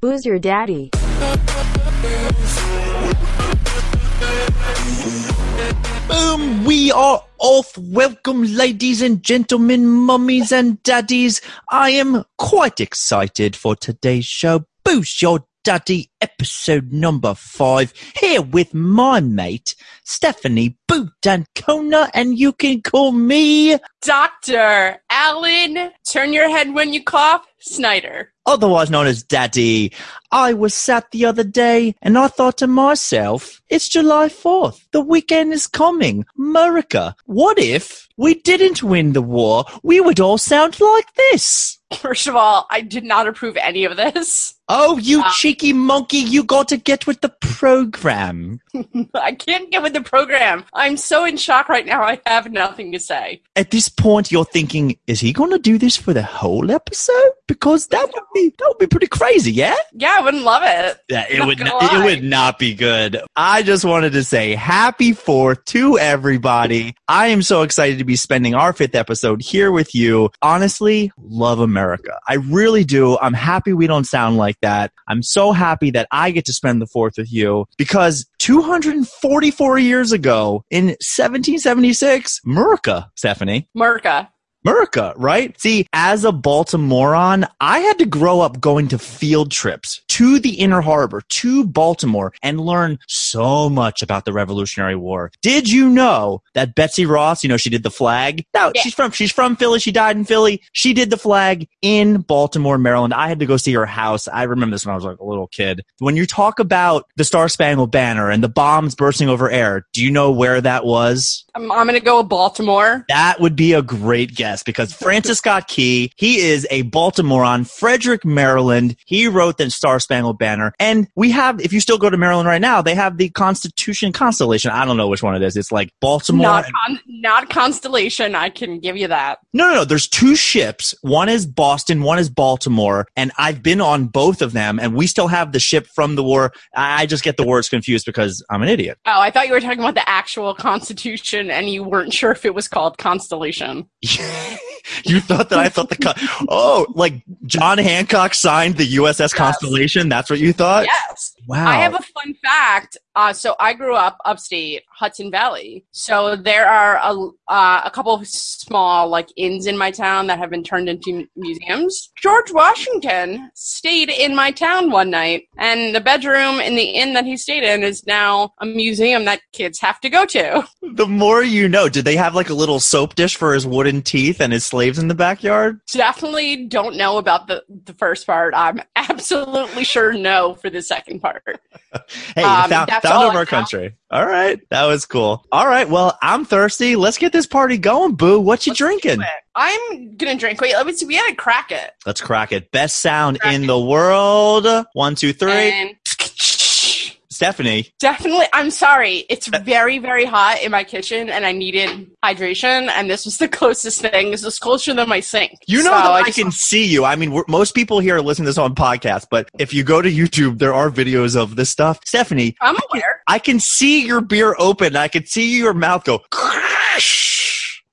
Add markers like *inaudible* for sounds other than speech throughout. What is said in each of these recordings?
Who's your daddy? Boom, we are off. Welcome, ladies and gentlemen, mummies and daddies. I am quite excited for today's show. Boost your daddy episode number five here with my mate, Stephanie Boot Ancona, and you can call me Dr. Alan, turn your head when you cough, Snyder. Otherwise known as Daddy. I was sat the other day and I thought to myself, it's July 4th. The weekend is coming. America. What if we didn't win the war? We would all sound like this. First of all, I did not approve any of this. Oh, you Wow. cheeky monkey, you got to get with the program. *laughs* I can't get with the program. I'm so in shock right now, I have nothing to say. At this point, you're thinking, is he going to do this for the whole episode? Because that would be, that would be pretty crazy, yeah? Yeah, I wouldn't love it. Yeah, it would not, it would not be good. I just wanted to say happy fourth to everybody. I am so excited to be spending our fifth episode here with you. Honestly, love America. I really do. I'm happy we don't sound like that. I'm so happy that I get to spend the fourth with you because 244 years ago in 1776, America, Stephanie. Merca. America, right? See, as a Baltimorean, I had to grow up going to field trips to the inner harbor, to Baltimore, and learn so much about the Revolutionary War. Did you know that Betsy Ross, you know, she did the flag? No, Yeah. she's from she's from Philly. She died in Philly. She did the flag in Baltimore, Maryland. I had to go see her house. I remember this when I was like a little kid. When you talk about the Star Spangled Banner and the bombs bursting over air, do you know where that was? Um, I'm, I'm going to go with Baltimore. That would be a great guess because Francis Scott Key, he is a Baltimorean, Frederick, Maryland. He wrote the Star Spangled Banner. And we have, if you still go to Maryland right now, they have the Constitution Constellation. I don't know which one it is. It's like Baltimore. Not, con- not Constellation, I can give you that. No, no, no. There's two ships. One is Boston, one is Baltimore. And I've been on both of them and we still have the ship from the war. I I just get the words confused because I'm an idiot. Oh, I thought you were talking about the actual Constitution and you weren't sure if it was called Constellation. *laughs* you thought that I thought the con- oh, like John Hancock signed the USS Constellation. That's what you thought. Yes. Wow. I have a fun fact. Uh, so I grew up upstate Hudson Valley. So there are a, uh, a couple of small like inns in my town that have been turned into museums. George Washington stayed in my town one night, and the bedroom in the inn that he stayed in is now a museum that kids have to go to. the more you know. Did they have like a little soap dish for his wooden teeth and his slaves in the backyard? Definitely don't know about the the first part. I'm absolutely sure no for the second part. *laughs* Hey, Um, found, found of our country. All right, that was cool. All right, well, I'm thirsty. Let's get this party going, boo. What you Let's drinking? I'm gonna drink. Wait, let me see. We had to crack it. Let's crack it. Best sound Crack in it. the world. One, two, three. And Stephanie. definitely, I'm sorry. It's uh, very, very hot in my kitchen, and I needed hydration. And this was the *laughs* closest thing. This was closer than my sink. You know So that I, just- can see you. I mean, we're, most people here listen to this on podcast, but if you go to YouTube, there are videos of this stuff. Stephanie, I'm aware. I can see your beer open. I can see your mouth go. *laughs* *laughs*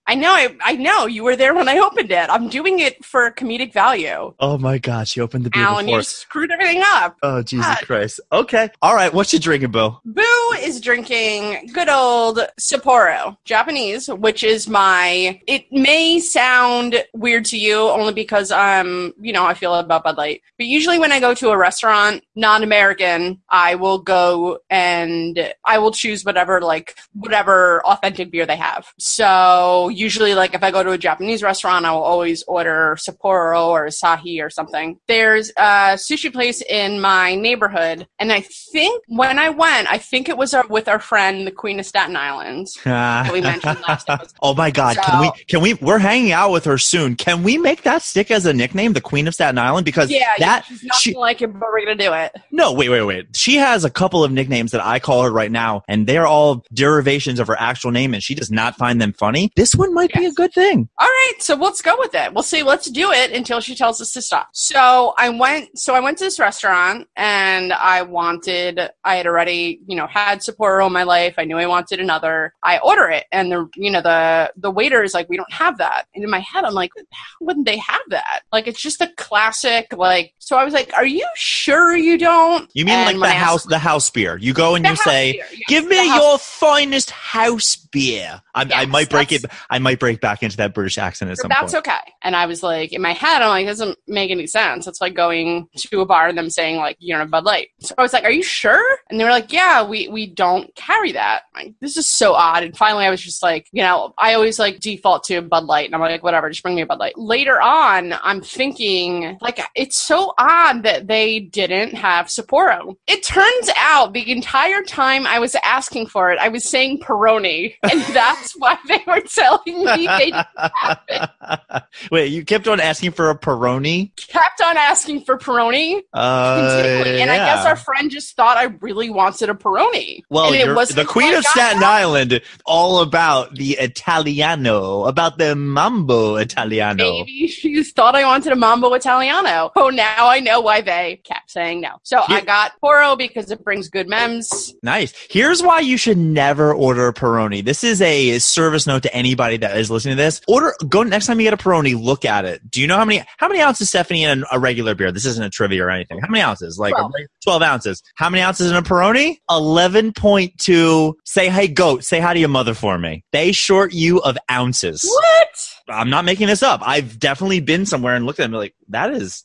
I know. I, I know. You were there when I opened it. I'm doing it for comedic value. Oh my gosh, you opened the beer Alan, before. you screwed everything up. Oh Jesus God. Christ. Okay. All right. What you drinking, Bill? Boo is drinking good old Sapporo, Japanese, which is my. It may sound weird to you only because I'm, you know, I feel about Bud Light. But usually when I go to a restaurant, non-American, I will go and I will choose whatever, like whatever authentic beer they have. So usually, like if I go to a Japanese restaurant, I will always order Sapporo or Asahi or something. There's a sushi place in my neighborhood, and I think when I went, I think it was our, with our friend, the Queen of Staten Island. *laughs* we mentioned last *laughs* episode. oh my God! Can we? Can we? We're hanging out with her soon. Can we make that stick as a nickname, the Queen of Staten Island? Because Yeah, that she's not she, like it, but we're gonna do it. no, wait, wait, wait. She has a couple of nicknames that I call her right now, and they're all derivations of her actual name, and she does not find them funny. This one one might be a good thing. All right, so let's go with it. We'll see. Let's do it until she tells us to stop. So I went. So I went to this restaurant, and I wanted. I had already, you know, had Sapporo in my life. I knew I wanted another. I order it, and the, you know, the the waiter is like, "We don't have that." And in my head, I'm like, "How wouldn't they have that? Like, it's just a classic. Like, so I was like, "Are you sure you don't?" You mean And like the I asked- house, the house beer? You go and you say, beer, yes, "Give me house- your finest house beer." I, I Yes, might break it. I might break back into that British accent at So some that's point. okay. And I was like, in my head, I'm like, doesn't make any sense. It's like going to a bar and them saying like, you don't have Bud Light. So I was like, are you sure? And they were like, yeah, we we don't carry that. Like, this is so odd. And finally, I was just like, you know, I always like default to Bud Light, and I'm like, whatever, just bring me a Bud Light. Later on, I'm thinking like, it's so odd that they didn't have Sapporo. It turns out the entire time I was asking for it, I was saying Peroni, *laughs* and that's why they were telling me they didn't have it. *laughs* Wait, you kept on asking for a Peroni? kept on asking for Peroni Uh, continually, and I guess our friend just thought I really wanted a Peroni. Well, and it wasn't the Queen of Staten Island, all about the Italiano, about the Mambo Italiano. Maybe she just thought I wanted a Mambo Italiano. Oh, now I know why they kept saying no. So I got Poro because it brings good memes. Nice. Here's why you should never order a Peroni. This is a service note to anybody that is listening to this. Order. Go next time you get a Peroni. Look at it. Do you know how many how many ounces Stephanie in a regular beer? This isn't a trivia or anything. How many ounces? Like Twelve. twelve ounces. How many ounces in a Peroni? Eleven point two. Say hey goat. Say hi to your mother for me. They short you of ounces. What? I'm not making this up. I've definitely been somewhere and looked at them and like, that is,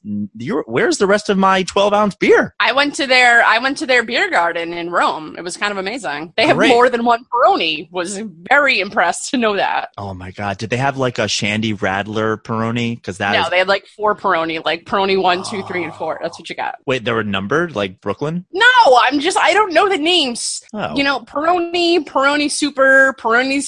where's the rest of my 12 ounce beer? I went to their I went to their beer garden in Rome. It was kind of amazing. They have Great. more than one Peroni. Was very impressed to know that. Oh my God. Did they have like a Shandy Radler Peroni? Cause that no, they had like four Peroni, like Peroni one, two, three, and four. That's what you got. wait, they were numbered like Brooklyn? No, I'm just I don't know the names. Oh. You know, Peroni, Peroni Super, Peroni.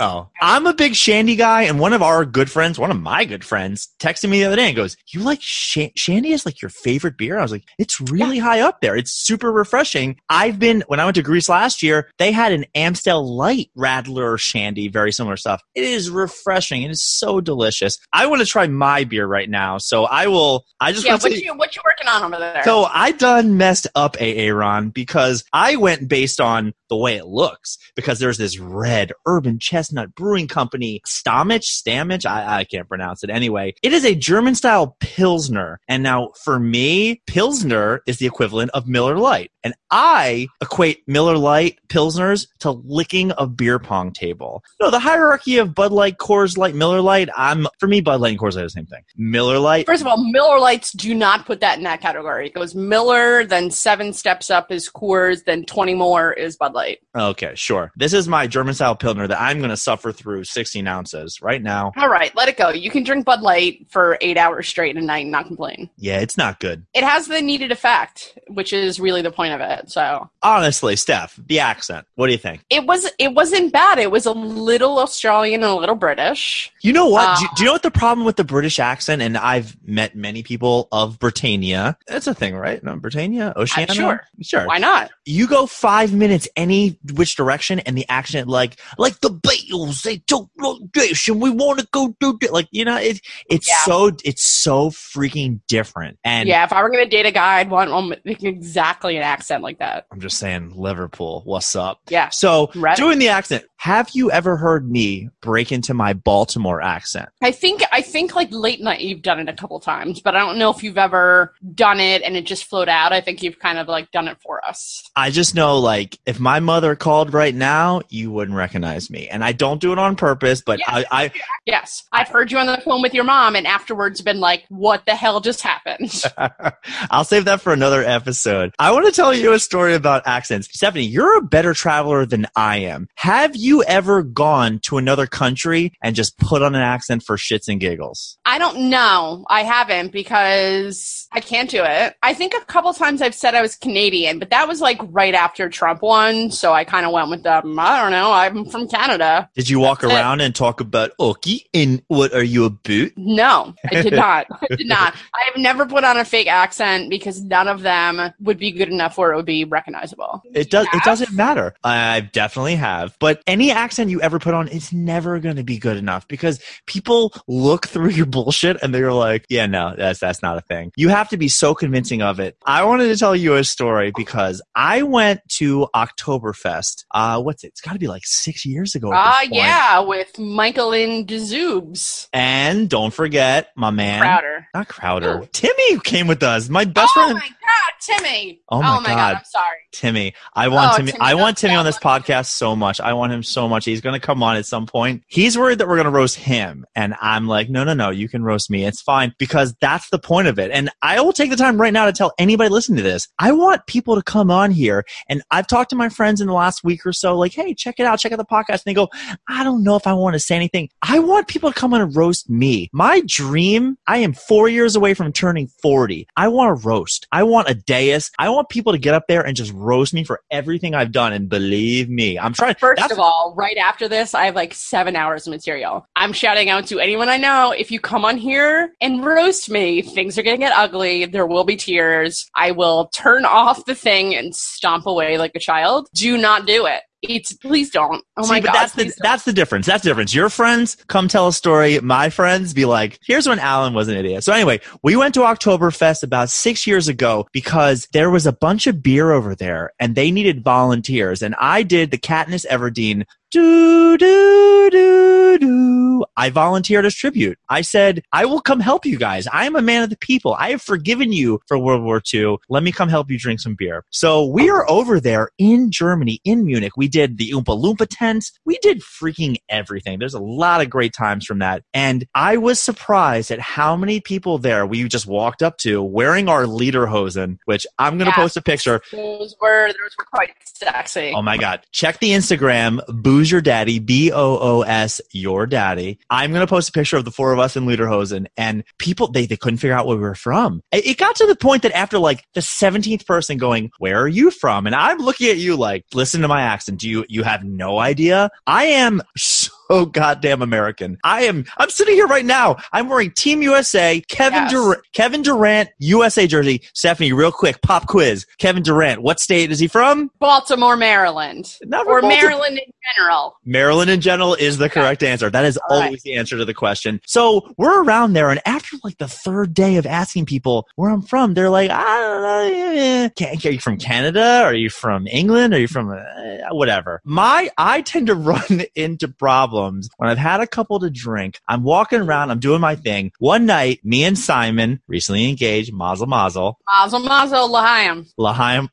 S- Oh, I'm a big Shandy guy, and one of our good friends, one of my good friends, texted me the other day and goes, "You like Sh- Shandy is like your favorite beer?" I was like, "It's really high up there. It's super refreshing." I've been when I went to Greece last year, they had an Amstel Light Radler Shandy, very similar stuff. It is refreshing. It is so delicious. I want to try my beer right now, so I will. I just Yeah, want to what you what you working on over there? so I done messed up Aaron because I went based on the way it looks because there's this red Urban Chestnut Brewing Company Stamich, Stamich, I, I can't pronounce it anyway. It is a German style Pilsner. And now for me, Pilsner is the equivalent of Miller Lite. And I equate Miller Lite Pilsners to licking a beer pong table. No, the hierarchy of Bud Light, Coors Light, Miller Lite, I'm, for me, Bud Light and Coors Light are the same thing. Miller Lite, First of all, Miller Lights do not put that in that category. It goes Miller, then seven steps up is Coors, then twenty more is Bud Light. Okay, sure. This is my German style Pilsner that I'm going to suffer through 16 ounces right now. All right, let it go. You can drink Bud Light for eight hours straight a night and not complain. Yeah, it's not good. It has the needed effect, which is really the point of it. So Honestly, Steph, the accent. What do you think? it was it wasn't bad. It was a little Australian and a little British. You know what? Uh, do, do you know what the problem with the British accent? And I've met many people of Britannia. That's a thing, right? No, Britannia, Oceania. sure. sure. Why not? You go five minutes any which direction, and the accent like like the Beatles. They talk like this, and we want to go do this. Like you know, it it's Yeah. so it's so freaking different. And yeah, if I were gonna date a guy, I'd want one exactly an accent like that. I'm just saying, Liverpool, what's up? Yeah. So, Right. doing the accent, have you ever heard me break into my Baltimore accent? I think I think like late night you've done it a couple times, but I don't know if you've ever done it and it just flowed out. I think you've kind of like done it for us. I just know, like, if my mother called right now, you wouldn't recognize me. And I don't do it on purpose, but Yeah. I, Yes, I've heard you on the phone with your mom, and afterwards been like, "What the hell just happened?" I *laughs* I'll save that for another episode. I want to tell you a story about accents. Stephanie, you're a better traveler than I am. Have you ever gone to another country and just put on an accent for shits and giggles? I don't know. I haven't because I can't do it. I think a couple times I've said I was Canadian, but that was like right after Trump won. So I kind of went with them. I don't know. I'm from Canada. Did you walk it. around and talk about Oki And what are you a boot? No, I did *laughs* not. I did not. I have never put on a fake accent because none of them would be good enough where it would be recognizable. It does. It doesn't matter. I definitely have. But any accent you ever put on, it's never going to be good enough because people look through your bullshit and they're like, "Yeah, no, that's that's not a thing." You have to be so convincing of it. I wanted to tell you a story because I went to Oktoberfest. Uh, what's it? It's got to be like six years ago. Ah, this yeah, with Michael and DeZoobs. And don't forget, my man, Crowder. not Crowder, Who? Timmy came with us. My best oh friend. Oh my God, Timmy! Oh my God. I'm sorry. Timmy. I want Oh, Timmy. Timmy, I want Timmy on this podcast so much. I want him so much. He's going to come on at some point. He's worried that we're going to roast him. And I'm like, no, no, no, you can roast me. It's fine because that's the point of it. And I will take the time right now to tell anybody listening to this. I want people to come on here. And I've talked to my friends in the last week or so, like, hey, check it out. Check out the podcast. And they go, I don't know if I want to say anything. I want people to come on and roast me. My dream, I am four years away from turning 40. I want a roast. I want a dais. I want people to get up there and just roast me for everything I've done. And believe me, I'm trying. First of all, right after this, I have like seven hours of material. I'm shouting out to anyone I know if you come on here and roast me, things are going to get ugly. There will be tears. I will turn off the thing and stomp away like a child. Do not do it. It's please don't. Oh See, my but god. that's the don't. that's the difference. That's the difference. Your friends come tell a story. My friends be like, "Here's when Alan was an idiot." So anyway, we went to Oktoberfest about six years ago because there was a bunch of beer over there, and they needed volunteers, and I did the Katniss Everdeen. Do do do do. I volunteered as tribute. I said, I will come help you guys. I am a man of the people. I have forgiven you for World War II. Let me come help you drink some beer. So we are over there in Germany, in Munich. We did the Oompa Loompa tents. We did freaking everything. There's a lot of great times from that. And I was surprised at how many people there we just walked up to wearing our lederhosen, which I'm going to Yes. post a picture. those were those were quite sexy. Oh my God. Check the Instagram, Booze Your Daddy, B O O S, Your Daddy. I'm going to post a picture of the four of us in Lederhosen and people, they, they couldn't figure out where we were from. It, it got to the point that after like the 17th person going, where are you from? And I'm looking at you like, listen to my accent. Do you, you have no idea? I am so goddamn American. I am, I'm sitting here right now. I'm wearing Team USA, Kevin Yes. Durant, Kevin Durant, USA jersey. Stephanie, real quick, pop quiz. Kevin Durant, what state is he from? Baltimore, Maryland. Never Or Baltimore. Maryland in general. Maryland in general is the correct answer. That is All right. always the answer to the question. So we're around there, and after like the third day of asking people where I'm from, they're like, I don't know. are you from Canada? Are you from England? Are you from uh, whatever? My, I tend to *laughs* run into problems when I've had a couple to drink. I'm walking around, I'm doing my thing. One night, me and Simon, recently engaged, mazel mazel, Mazel mazel l'chaim. Lahaim,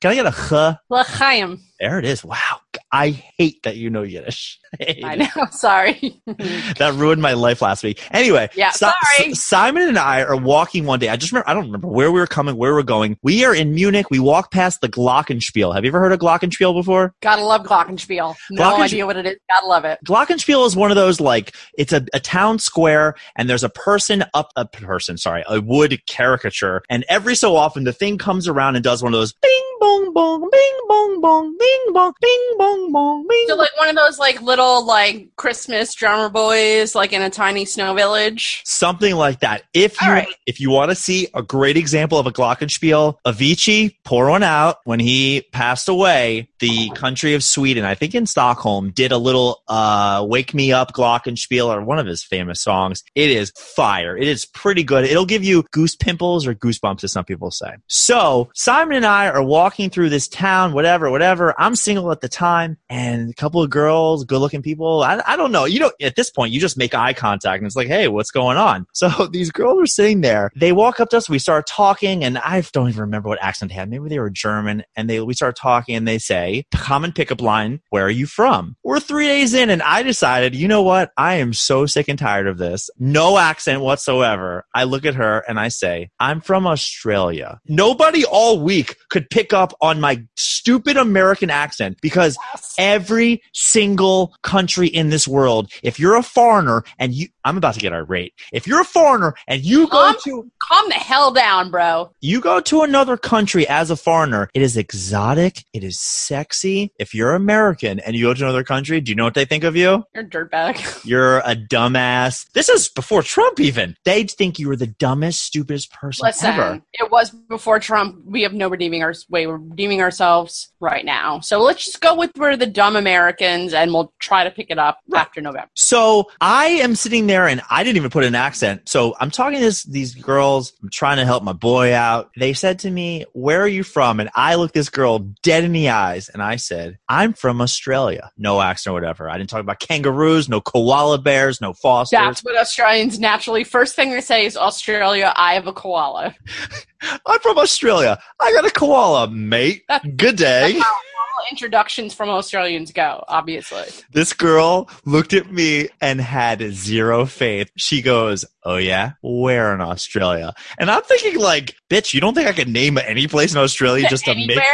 can I get a huh? L'chaim. There it is. Wow. I hate that you know Yiddish. *laughs* I know. *laughs* Sorry. *laughs* that ruined my life last week. Anyway, Yeah, Si- sorry. Simon and I are walking one day. I just remember, I don't remember where we were coming, where we were going. We are in Munich. We walk past the Glockenspiel. Have you ever heard of Glockenspiel before? Gotta love Glockenspiel. No idea what it is. Gotta love it. Glockenspiel is one of those like it's a, a town square and there's a person up a person, sorry, a wood caricature, and every so often the thing comes around and does one of those bing bong bong, bing bong bong, bing bong, bing bong bong, bing. So like one of those like little like Christmas drummer boys like in a tiny snow village. Something like that. If you right. if you want to see a great example of a glockenspiel, Avicii pour one out when he passed away. The country of Sweden, I think in Stockholm, did a little uh, "Wake Me Up" glockenspiel or one of his famous songs. It is fire. It is pretty good. It'll give you goose pimples or goosebumps, as some people say. So Simon and I are walking through this town, whatever, whatever. I'm single at the time, and a couple of girls, good-looking people. I, I don't know. You know, at this point, you just make eye contact, and it's like, hey, what's going on? *laughs* So these girls are sitting there. They walk up to us. We start talking, and I don't even remember what accent they had. Maybe they were German. And they we start talking, and they say, common pickup line, "Where are you from?" We're three days in, and I decided, you know what? I am so sick and tired of this. No accent whatsoever. I look at her and I say, "I'm from Australia." Nobody all week could pick up on my stupid American accent because every single country in this world, if you're a foreigner and you, I'm about to get irate. If you're a foreigner and you go Calm- to, Calm the hell down, bro. you go to another country as a foreigner, it is exotic. It is sexy. If you're American and you go to another country, do you know what they think of you? You're a dirtbag. *laughs* You're a dumbass. This is before Trump even. They'd think you were the dumbest, stupidest person Listen, ever. it was before Trump. We have no redeeming our way. We're redeeming ourselves right now. So let's just go with we're the dumb Americans, and we'll try to pick it up Right. after November. So I am sitting there and I didn't even put an accent. So I'm talking to this, these girls. I'm trying to help my boy out. They said to me, Where are you from? And I looked this girl dead in the eyes and I said, I'm from Australia. No accent or whatever. I didn't talk about kangaroos, no koala bears, no fosters. That's what Australians naturally. First thing they say is Australia. I have a koala. *laughs* I'm from Australia. I got a koala, mate. Good day. All introductions from Australians go. Obviously, This girl looked at me and had zero faith. She goes, Oh yeah? Where in Australia? And I'm thinking like, bitch, you don't think I could name any place in Australia *laughs* just to anywhere, make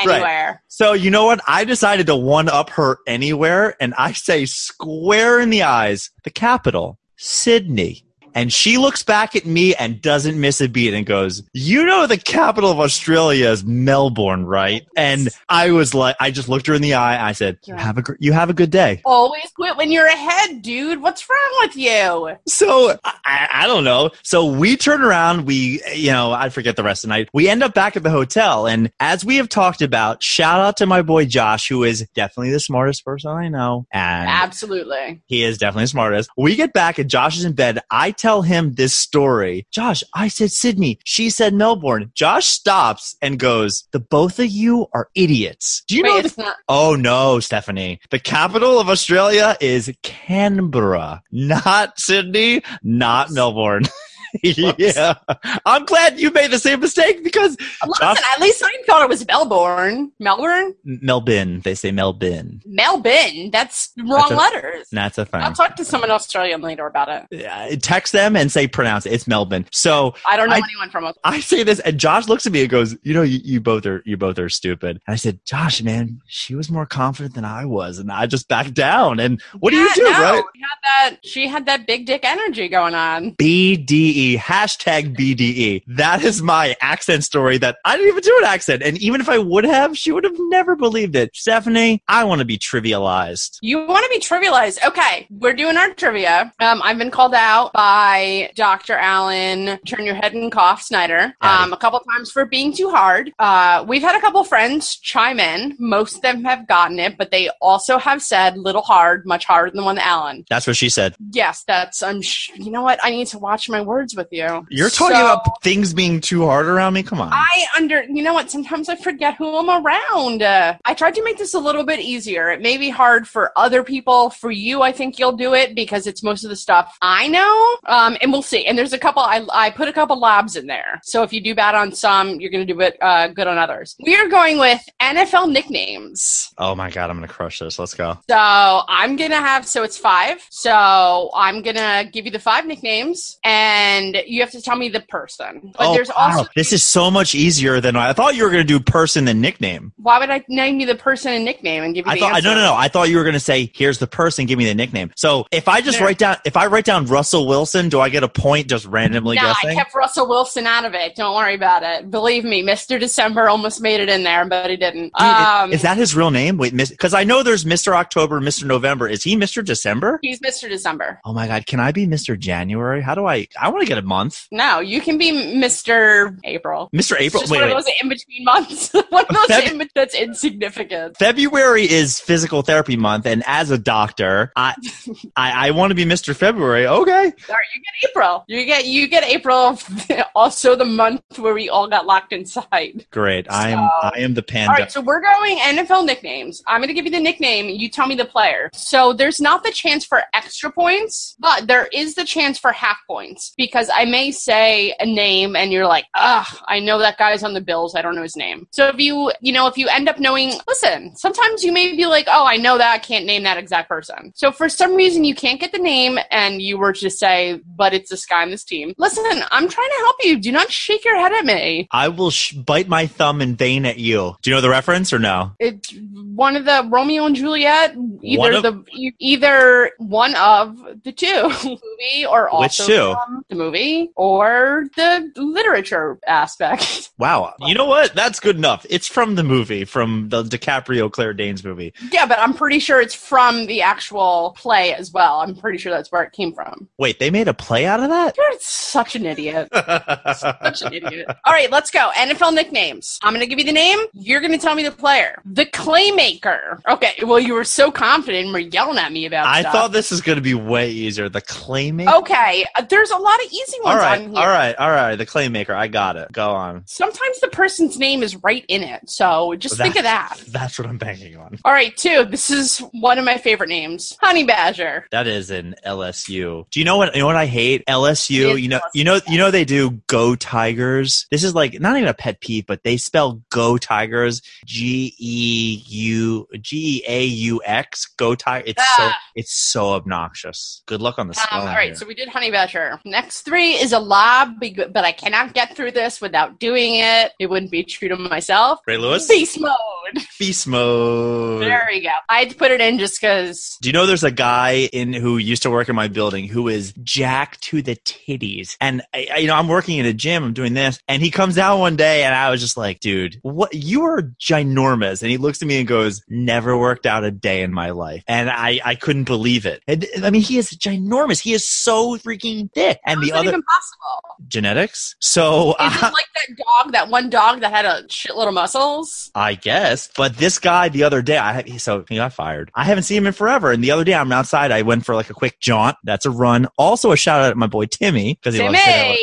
anywhere. So you know what? I decided to one up her anywhere and I say square in the eyes, the capital, Sydney. And she looks back at me and doesn't miss a beat and goes, You know, the capital of Australia is Melbourne, right? And I was like, I just looked her in the eye. I said, Yeah. have a, gr- you have a good day. Always quit when you're ahead, dude. What's wrong with you? So I, I don't know. So we turn around. We, you know, I forget the rest of the night. We end up back at the hotel. And as we have talked about, shout out to my boy Josh, who is definitely the smartest person I know. And Absolutely. he is definitely the smartest. We get back and Josh is in bed. I tell him this story. Josh, I said Sydney. She said Melbourne. Josh stops and goes, the both of you are idiots. Do you Wait, know the not. Oh no, Stephanie. The capital of Australia is Canberra, not Sydney, not Melbourne. *laughs* *laughs* yeah. I'm glad you made the same mistake because Listen, Josh- at least I thought it was Melbourne. Melbourne? Melbourne, they say Melbourne. Melbourne. That's wrong That's a- letters. That's a thing. I'll talk to someone Australian later about it. Uh, Text them and say pronounce it. It's Melbourne. So I don't know I- anyone from Australia. I say this, and Josh looks at me and goes, "You know, you, you both are you both are stupid." And I said, "Josh, man, she was more confident than I was, and I just backed down." And what do you do, no, right? She had that. She had that big dick energy going on. BDE hashtag BDE. That is my accent story. That I didn't even do an accent, and even if I would have, she would have never believed it. Stephanie, I want to be trivialized. You want to be trivialized? Okay, we're doing our trivia. Um, I've been called out by Dr. Alan, turn your head and cough, Snyder, um, a couple times for being too hard. Uh, we've had a couple friends chime in. Most of them have gotten it, but they also have said little hard, much harder than the one Allen. That's what she said. Yes, that's. I'm. Sh- you know what? I need to watch my words with you. You're talking So- about things being too hard around me. Come on. I under you know what sometimes I forget who I'm around. Uh, I tried to make this a little bit easier. It may be hard for other people. For you, I think you'll do it because it's most of the stuff I know. Um, and we'll see. And there's a couple. I I put a couple labs in there. So if you do bad on some, you're going to do it uh, good on others. We are going with NFL nicknames. oh my god, I'm gonna crush this. Let's go. So I'm gonna have so it's five. So I'm gonna give you the five nicknames, and you have to tell me the person. But oh, there's wow. also this is so much easier than I, I thought you were gonna do person than nickname. Why would I name you the person and nickname and give you I the thought answer? no no no. I thought you were gonna say here's the person, give me the nickname. So if I just No. write down if I write down Russell Wilson, do I get a point just randomly No, I guessing? kept Russell Wilson out of it. Don't worry about it. Believe me, Mr. December almost made it in there, but he didn't. Dude, um, is that his real name? Wait, because I know there's Mr. October, Mr. November. Is he Mr. December? he's Mr. December. Oh my God, can I be Mr. January? How do I? I want to get a month. No, you can be Mr. April. Mr. April. Wait, one wait. of those in between months. *laughs* one of those Feb- in that's insignificant. February is physical therapy month, and as a doctor, I I, I want to be Mr. February. Okay. All right, you get April. You get you get April. *laughs* also, the month where we all got locked inside. Great. I am I am the All panda. right, so we're going NFL nicknames. I'm going to give you the nickname. You tell me the player. So there's not the chance for extra points, but there is the chance for half points because I may say a name and you're like, ugh, I know that guy's on the Bills. I don't know his name. So if you, you know, if you end up knowing, listen, sometimes you may be like, oh, I know that. I can't name that exact person. So for some reason you can't get the name and you were to say, but it's this guy on this team. Listen, I'm trying to help you. Do not shake your head at me. I will sh- bite my thumb in vain at you. Do you know the reference or no? It's one of the Romeo and Juliet, either One of- the either one of the two *laughs* movie or Which also two? from the movie or the literature aspect. *laughs* Wow. You know what? That's good enough. It's from the movie, from the DiCaprio Claire Danes movie. yeah, but I'm pretty sure it's from the actual play as well. I'm pretty sure that's where it came from. Wait, they made a play out of that? You're such an idiot. Such an idiot. All right, let's go. NFL nicknames. I'm going to give you the name. You're going to tell me the player. The Claymaker. Okay, well, you were so confident and were yelling at me about I stuff. thought this is going to be way easier. The Claymaker? Okay, there's a lot of easy all ones right, on here. all right, all right. The Claymaker. I got it. Go on. Sometimes the person's name is right in it, so just think of that. That's what I'm banking on. All right, two. This is one of my favorite names, Honey Badger. That is an LSU. Do you know what? You know what I hate? LSU. You know, you know, you know they do Go Tigers. This is like not even a pet peeve, but they spell Go Tigers G E U G E A U X. Go Tiger. It's so Ah. it's so obnoxious. Good luck on the Um, spelling. all right, here. so we did Honey Badger. Next three is a lob, but I cannot get through this without doing it. It wouldn't be true to myself. Ray Lewis. Beast mode. Beast *laughs* mode. There you go. I had to put it in just because. Do you know there's a guy in who used to work in my building who is jacked to the titties, and I, I- you know I'm working in a gym, I'm doing this, and he comes out one day, and I was just like, dude, what? You are ginormous, and he looks at me and goes, never worked out a day in my life, and I I couldn't believe it. And, I mean, he is ginormous. He is so freaking thick, and How's the other even possible? genetics. So Is it uh, like that dog, that one dog that had a shitload of muscles? I guess. But this guy the other day, I so he got fired. I haven't seen him in forever. And the other day, I'm outside. I went for like a quick jaunt. That's a run. Also, a shout out to my boy Timmy because he loves hang out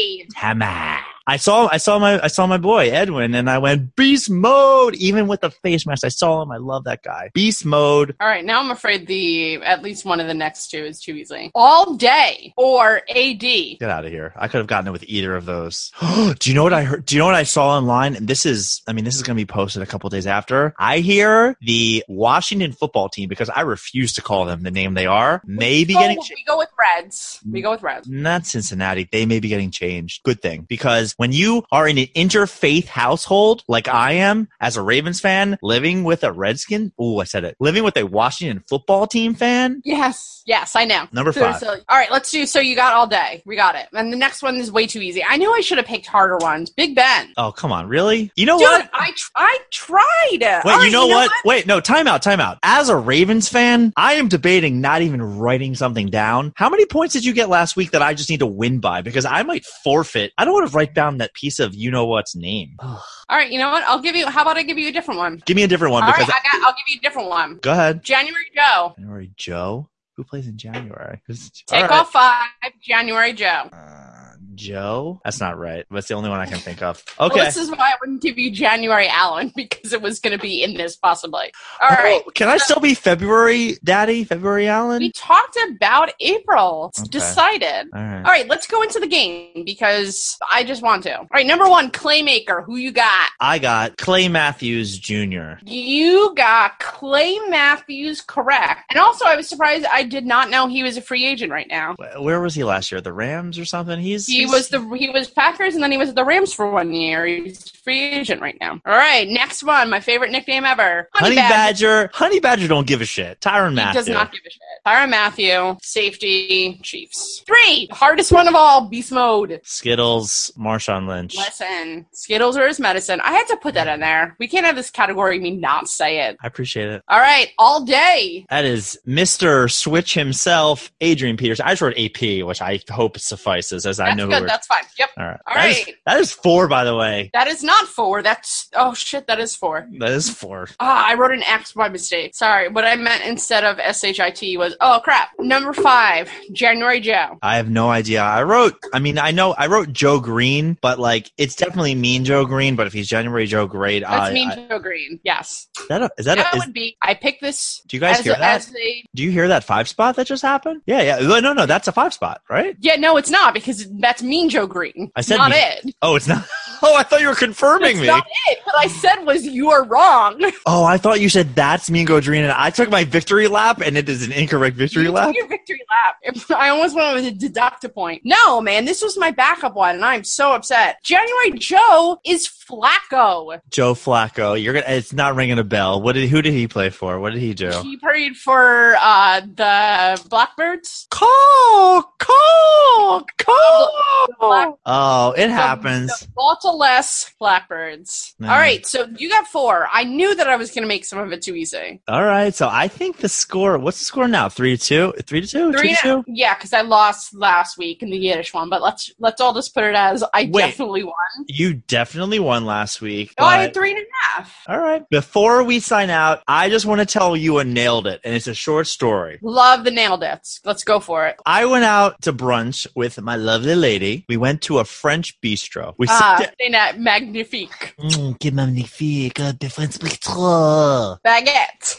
Timmy! I saw I saw my I saw my boy Edwin and I went beast mode even with the face mask. I saw him. I love that guy. Beast mode. All right, now I'm afraid the at least one of the next two is too easy. All day or AD. Get out of here. I could have gotten it with either of those. *gasps* do you know what I heard? Do you know what I saw online? And this is, I mean, this is going to be posted a couple days after. I hear the Washington football team, because I refuse to call them the name they are, maybe getting we go with Reds. We go with Reds. not Cincinnati. They may be getting changed. Good thing. Because when you are in an interfaith household, like I am, as a Ravens fan, living with a Redskin, ooh, I said it, living with a Washington football team fan, Yes, yes, I know. Number So- five. so- all right, let's do. So you got all day. We got it. And the next one is way too easy. I knew I should have picked harder ones. Big Ben. oh, come on, really? You know Dude, what? I tr- I tried. Wait, All right, you know, what? Wait, no, time out, time out. As a Ravens fan, I am debating not even writing something down. How many points did you get last week that I just need to win by? Because I might forfeit. I don't want to write down that piece of you know what's name. All right, you know what? I'll give you. How about I give you a different one? Give me a different one All right, because. I got. I'll give you a different one. Go ahead. January Joe. January Joe? Who plays in January? *laughs* Take all right. off five. January Joe. Uh, Joe? That's not right. That's the only one I can think of. Well, Okay. this is why I wouldn't give you January Alan *laughs* because it was going to be in this possibly. All oh, right. Oh, can I still be February Daddy? February Alan? We talked about April. It's Okay. decided. All right. All right, let's go into the game because I just want to. All right, number one, Claymaker. Who you got? I got Clay Matthews Jr. You got Clay Matthews correct. And also, I was surprised I did not know he was a free agent right now. Where was he last year? The Rams or something? He's He he's- was the he was Packers and then he was the Rams for one year. He's free agent right now. All right, next one, my favorite nickname ever, Honey Badger. Honey Badger don't give a shit. Tyrann Mathieu. He Mathieu. does not give a shit. Tyrann Mathieu, safety, Chiefs. Three, hardest one of all, beast mode. Skittles, Marshawn Lynch. Listen, Skittles are his medicine. I had to put that in there. We can't have this category me not say it. I appreciate it. All right, all day. That is Mr. Switch himself, Adrian Peters. I just wrote AP, which I hope suffices as I know good. That's fine. Yep. All right. All That is- right. that is four, by the way. That is not four. That's oh shit. That is four. That is four. Ah, I wrote an X by mistake. Sorry. What I meant instead of S H I T was oh crap. Number five, January Joe. I have no idea. I wrote, I mean, I know I wrote Joe Greene, but like, it's definitely Mean Joe Greene, but if he's January Joe Great, That's I, Mean I- Joe Greene. Yes. is that a, is that, That a, is, would be. I picked this. do you guys hear a, that? a Do you hear that five spot that just happened? Yeah, yeah. No, no, no, that's a five spot, right? yeah, no, it's not because that's Mean Joe Greene. I said not Mean- it. Oh, it's not. *laughs* Oh, I thought you were confirming me. not it. What I said was you are wrong. *laughs* Oh, I thought you said that's Mean Joe Greene, and I took my victory lap, and it is an incorrect victory You lap. your victory lap. *laughs* I almost wanted to deduct a point. No, man, this was my backup one, and I'm so upset. January Joe is Flacco. Joe Flacco. You're gonna. It's not ringing a bell. What did? Who did he play for? What did he do? He played for uh, the Blackbirds. Call, call, call. Black- Oh, it happens. The less Blackbirds. Yeah. All right, so you got four. I knew that I was going to make some of it too easy. All right. So I think the score. What's the score now? Three to two. Three to two. Three, Two to two. yeah, because I lost last week in the Yiddish one. But let's let's all just put it as I Wait. definitely won. You definitely won last week. Oh, I had three and a half. All right. Before we sign out, I just want to tell you a nailed it, and it's a short story. Love the nailed it. Let's go for it. I went out to brunch with my lovely lady. We went to a French bistro. We Ah, sit na- magnifique. Mm, que magnifique, uh, the French bistro. Baguette.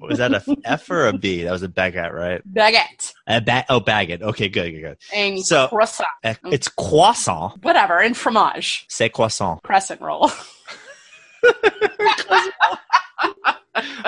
Was that a F or a B? That was a baguette, right? Baguette. A ba- oh, baguette. Okay, good, good, good. And So- croissant. Uh, It's croissant. Whatever. And fromage. C'est croissant. Crescent roll. *laughs* *laughs*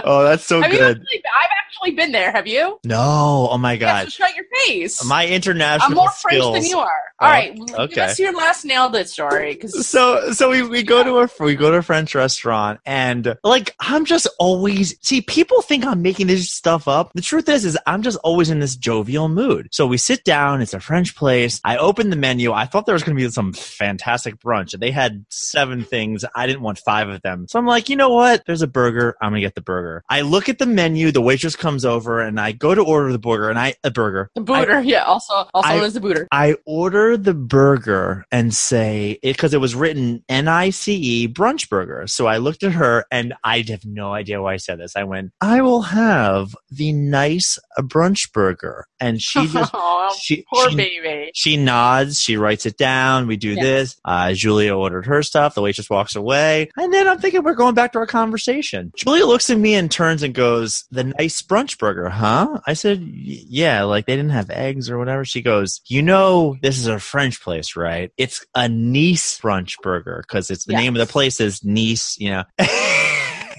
Oh, that's so have you good. I've actually been there. Have you? No, oh my god. so shut your face. My international I'm more skills. French than you are. Oh, All right, give okay. us your last nailed it story. Because So so we, we go to a we go to a French restaurant and like I'm just always see people think I'm making this stuff up. The truth is is I'm just always in this jovial mood. So we sit down, it's a French place. I open the menu. I thought there was gonna be some fantastic brunch. They had seven things. I didn't want five of them. So I'm like, you know what? There's a burger. I'm gonna get the burger. I look at the menu, the waitress comes over and I go to order the burger and I a burger. the booter, yeah, also also I- known as the booter. I order the burger and say it because it was written N I C E brunch burger. So I looked at her and I have no idea why I said this. I went, I will have the nice brunch burger. And *laughs* she just, oh, she, poor she, baby. she nods, she writes it down. We do Yes. this. Uh, Julia ordered her stuff. The waitress walks away. And then I'm thinking we're going back to our conversation. Julia looks at me and turns and goes, The nice brunch burger, huh? I said, Yeah, like they didn't have eggs or whatever. She goes, You know, this is a French place, right? It's a Nice brunch burger because it's the name of the place is Nice, you know. *laughs*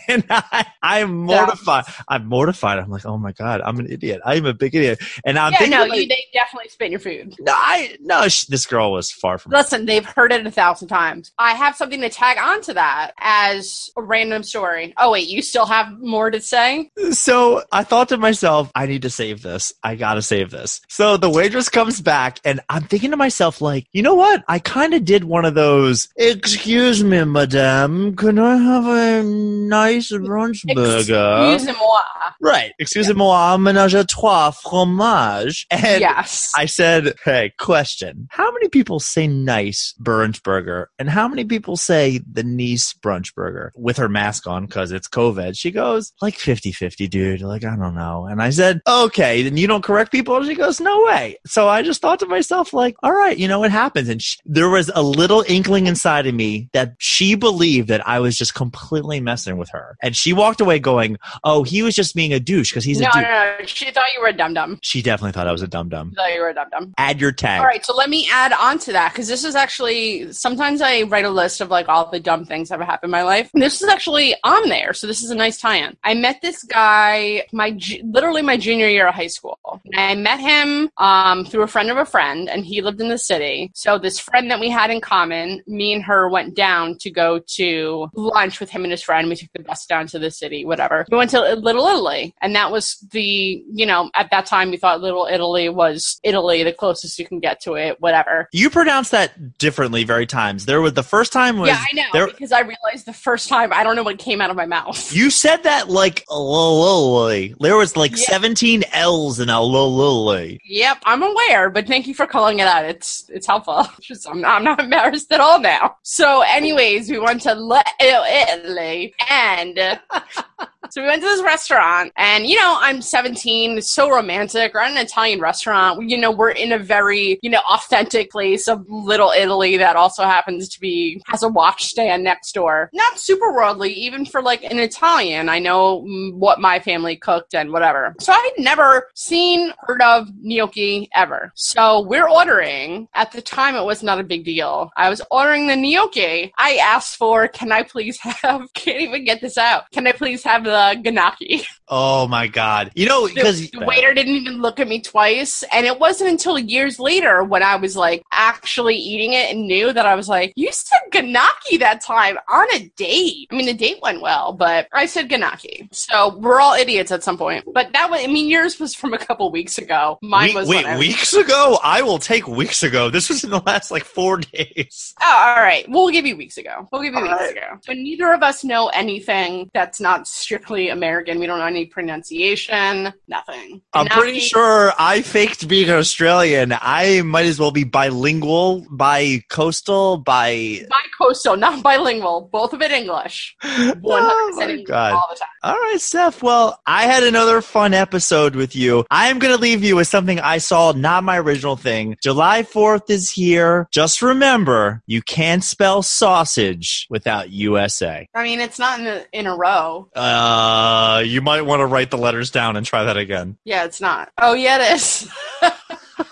*laughs* And I, I'm mortified. I'm mortified. I'm like, oh my god, I'm an idiot. I'm a big idiot. And I'm yeah, thinking, no, like, you, they definitely spit your food. no, I no. Sh- this girl was far from. Listen, they've heard it a thousand times. I have something to tag on to that as a random story. Oh wait, you still have more to say? So I thought to myself, I need to save this. I gotta save this. So the waitress comes back, and I'm thinking to myself, like, you know what? I kind of did one of those. Excuse me, madame, can I have a nice brunch burger? Excuse-moi. Right. Excusez-moi, ménage à trois fromage. And yes. I said, hey, question. How many people say nice brunch burger and how many people say the Nice brunch burger with her mask on because it's COVID? She goes, like 50 50, dude. Like, I don't know. And I said, okay, then you don't correct people? And she goes, no way. So I just thought to myself, like, all right, you know, it happens. And sh there was a little inkling inside of me that she believed that I was just completely messing with her. And she walked away going, oh, he was just being a douche because he's no, a no, douche. no. She thought you were a dum dum. She definitely thought I was a dum dum. Thought you were a dum dum. Add your tag. All right, so let me add on to that because this is actually sometimes I write a list of like all the dumb things that have happened in my life. This is actually on there, so this is a nice tie-in. I met this guy my literally my junior year of high school. I met him um, through a friend of a friend, and he lived in the city. So this friend that we had in common, me and her went down to go to lunch with him and his friend. We took the down to the city, whatever. We went to Little Italy, and that was the you know at that time we thought Little Italy was Italy, the closest you can get to it, whatever. You pronounce that differently very times. There was the first time was yeah, I know there- because I realized the first time I don't know what came out of my mouth. you said that like lolly. There was like Yeah. 17 L's in a lolly. Yep, I'm aware, but thank you for calling it out. It's it's helpful. *laughs* Just, I'm, not, I'm not embarrassed at all now. So, anyways, we went to Le- Italy, and and uh, *laughs* So we went to this restaurant, and you know, I'm 17, so romantic. We're at an Italian restaurant. You know, we're in a very, you know, authentic place of Little Italy that also happens to be has a watch stand next door. Not super worldly, even for like an Italian. I know mm, what my family cooked and whatever. So I'd never seen, heard of gnocchi ever. So we're ordering. At the time, it was not a big deal. I was ordering the gnocchi. I asked for, can I please have, *laughs* can't even get this out. Can I please have the gnocchi? Oh my god! You know because the, the waiter didn't even look at me twice, and it wasn't until years later when I was like actually eating it and knew that I was like, "You said gnocchi that time on a date." I mean, the date went well, but I said gnocchi. So we're all idiots at some point. But that was, I mean, yours was from a couple weeks ago. Mine was wait when weeks ago. I will take weeks ago. This was in the last like four days. Oh, all right. We'll give you weeks ago. We'll give you All weeks right. ago. So neither of us know anything that's not strictly American. We don't know any pronunciation. Nothing. I'm pretty sure I faked being Australian. I might as well be bilingual, bi coastal, by. Bi-coastal, *laughs* not bilingual. Both of it English. *laughs* 100% Oh my English god! all the time. All right, Steph. Well, I had another fun episode with you. I am going to leave you with something I saw, not my original thing. July 4th is here. Just remember, you can't spell sausage without USA. I mean, it's not in a, in a row. Uh, you might want to write the letters down and try that again. Yeah, it's not. Oh, yeah, it is. *laughs*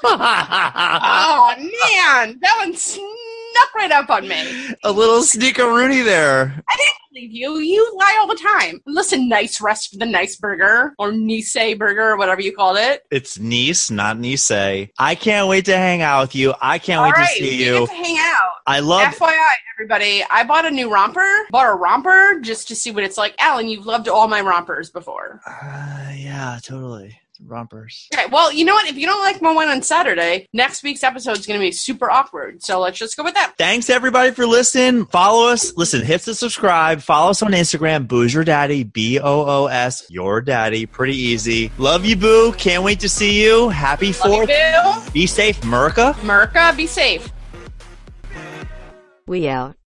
oh, man. That one snuck right up on me. A little sneakaroonie there. I didn't believe you. You lie all the time. Listen, nice rest for the nice burger or Nice burger or whatever you called it. It's Nice, not Nice. I can't wait to hang out with you. I can't All wait right, to see we you. get to hang out. I love. FYI, everybody, I bought a new romper. Bought a romper just to see what it's like. Alan, you've loved all my rompers before. Uh, yeah, totally. Rompers. Okay, well, you know what? If you don't like my one on Saturday, next week's episode is going to be super awkward. So let's just go with that. Thanks everybody for listening. Follow us. Listen, hit the subscribe. Follow us on Instagram. Boo's your daddy. B O O S. Your daddy. Pretty easy. Love you, Boo. Can't wait to see you. Happy Love Fourth. you, Bill. Be safe, Merca. Merca, be safe. We out.